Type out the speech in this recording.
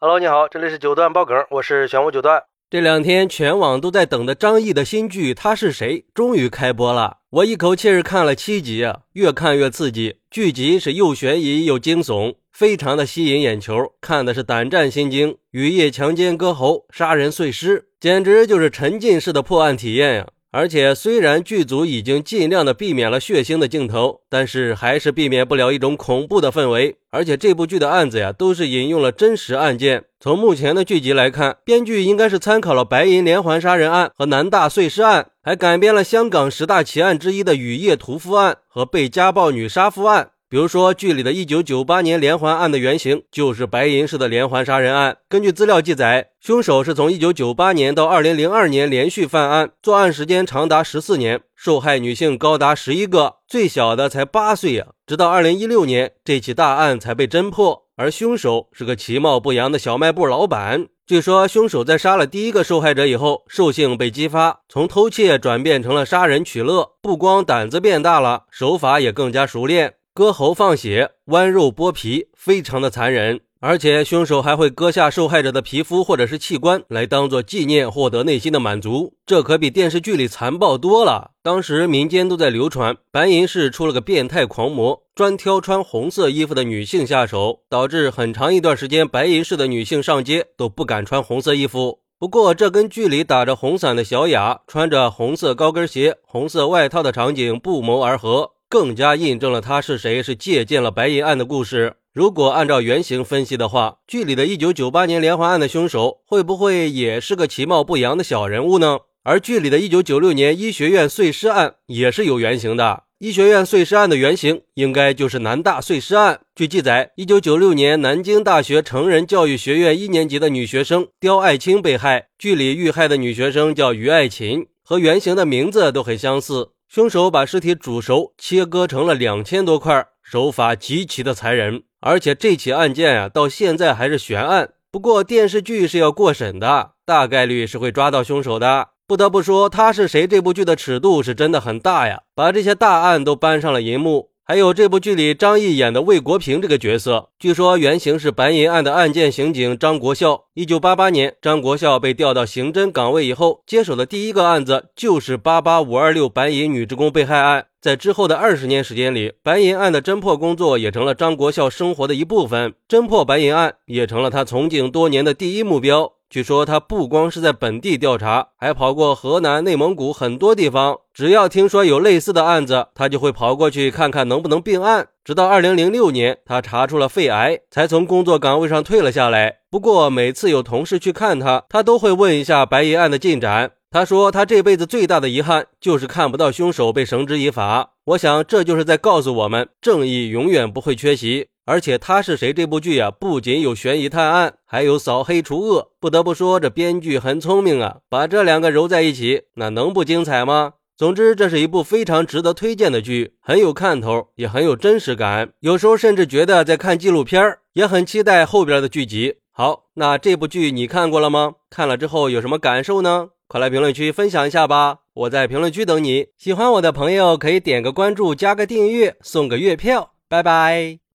Hello，你好，这里是九段爆梗，我是玄武九段。这两天全网都在等的张译的新剧《他是谁》终于开播了，我一口气是看了七集啊，越看越刺激。剧集是又悬疑又惊悚，非常的吸引眼球，看的是胆战心惊。雨夜强奸割喉，杀人碎尸，简直就是沉浸式的破案体验呀！而且，虽然剧组已经尽量的避免了血腥的镜头，但是还是避免不了一种恐怖的氛围。而且，这部剧的案子呀，都是引用了真实案件。从目前的剧集来看，编剧应该是参考了白银连环杀人案和南大碎尸案，还改编了香港十大奇案之一的雨夜屠夫案和被家暴女杀夫案。比如说，剧里的一九九八年连环案的原型就是白银市的连环杀人案。根据资料记载，凶手是从一九九八年到二零零二年连续犯案，作案时间长达十四年，受害女性高达十一个，最小的才八岁呀。直到二零一六年，这起大案才被侦破，而凶手是个其貌不扬的小卖部老板。据说，凶手在杀了第一个受害者以后，兽性被激发，从偷窃转变成了杀人取乐，不光胆子变大了，手法也更加熟练。割喉放血，剜肉剥皮，非常的残忍。而且凶手还会割下受害者的皮肤或者是器官来当做纪念，获得内心的满足。这可比电视剧里残暴多了。当时民间都在流传，白银市出了个变态狂魔，专挑穿红色衣服的女性下手，导致很长一段时间白银市的女性上街都不敢穿红色衣服。不过，这跟剧里打着红伞的小雅穿着红色高跟鞋、红色外套的场景不谋而合。更加印证了他是谁是借鉴了白银案的故事。如果按照原型分析的话，剧里的一九九八年连环案的凶手会不会也是个其貌不扬的小人物呢？而剧里的一九九六年医学院碎尸案也是有原型的。医学院碎尸案的原型应该就是南大碎尸案。据记载，一九九六年南京大学成人教育学院一年级的女学生刁爱青被害，剧里遇害的女学生叫于爱琴，和原型的名字都很相似。凶手把尸体煮熟，切割成了两千多块，手法极其的残忍。而且这起案件啊，到现在还是悬案。不过电视剧是要过审的，大概率是会抓到凶手的。不得不说，他是谁？这部剧的尺度是真的很大呀，把这些大案都搬上了银幕。还有这部剧里张译演的魏国平这个角色，据说原型是白银案的案件刑警张国孝。一九八八年，张国孝被调到刑侦岗位以后，接手的第一个案子就是八八五二六白银女职工被害案。在之后的二十年时间里，白银案的侦破工作也成了张国孝生活的一部分，侦破白银案也成了他从警多年的第一目标。据说他不光是在本地调查，还跑过河南、内蒙古很多地方。只要听说有类似的案子，他就会跑过去看看能不能并案。直到二零零六年，他查出了肺癌，才从工作岗位上退了下来。不过每次有同事去看他，他都会问一下白银案的进展。他说他这辈子最大的遗憾就是看不到凶手被绳之以法。我想这就是在告诉我们，正义永远不会缺席。而且他是谁？这部剧啊，不仅有悬疑探案，还有扫黑除恶。不得不说，这编剧很聪明啊，把这两个揉在一起，那能不精彩吗？总之，这是一部非常值得推荐的剧，很有看头，也很有真实感。有时候甚至觉得在看纪录片，也很期待后边的剧集。好，那这部剧你看过了吗？看了之后有什么感受呢？快来评论区分享一下吧！我在评论区等你。喜欢我的朋友可以点个关注，加个订阅，送个月票。拜拜。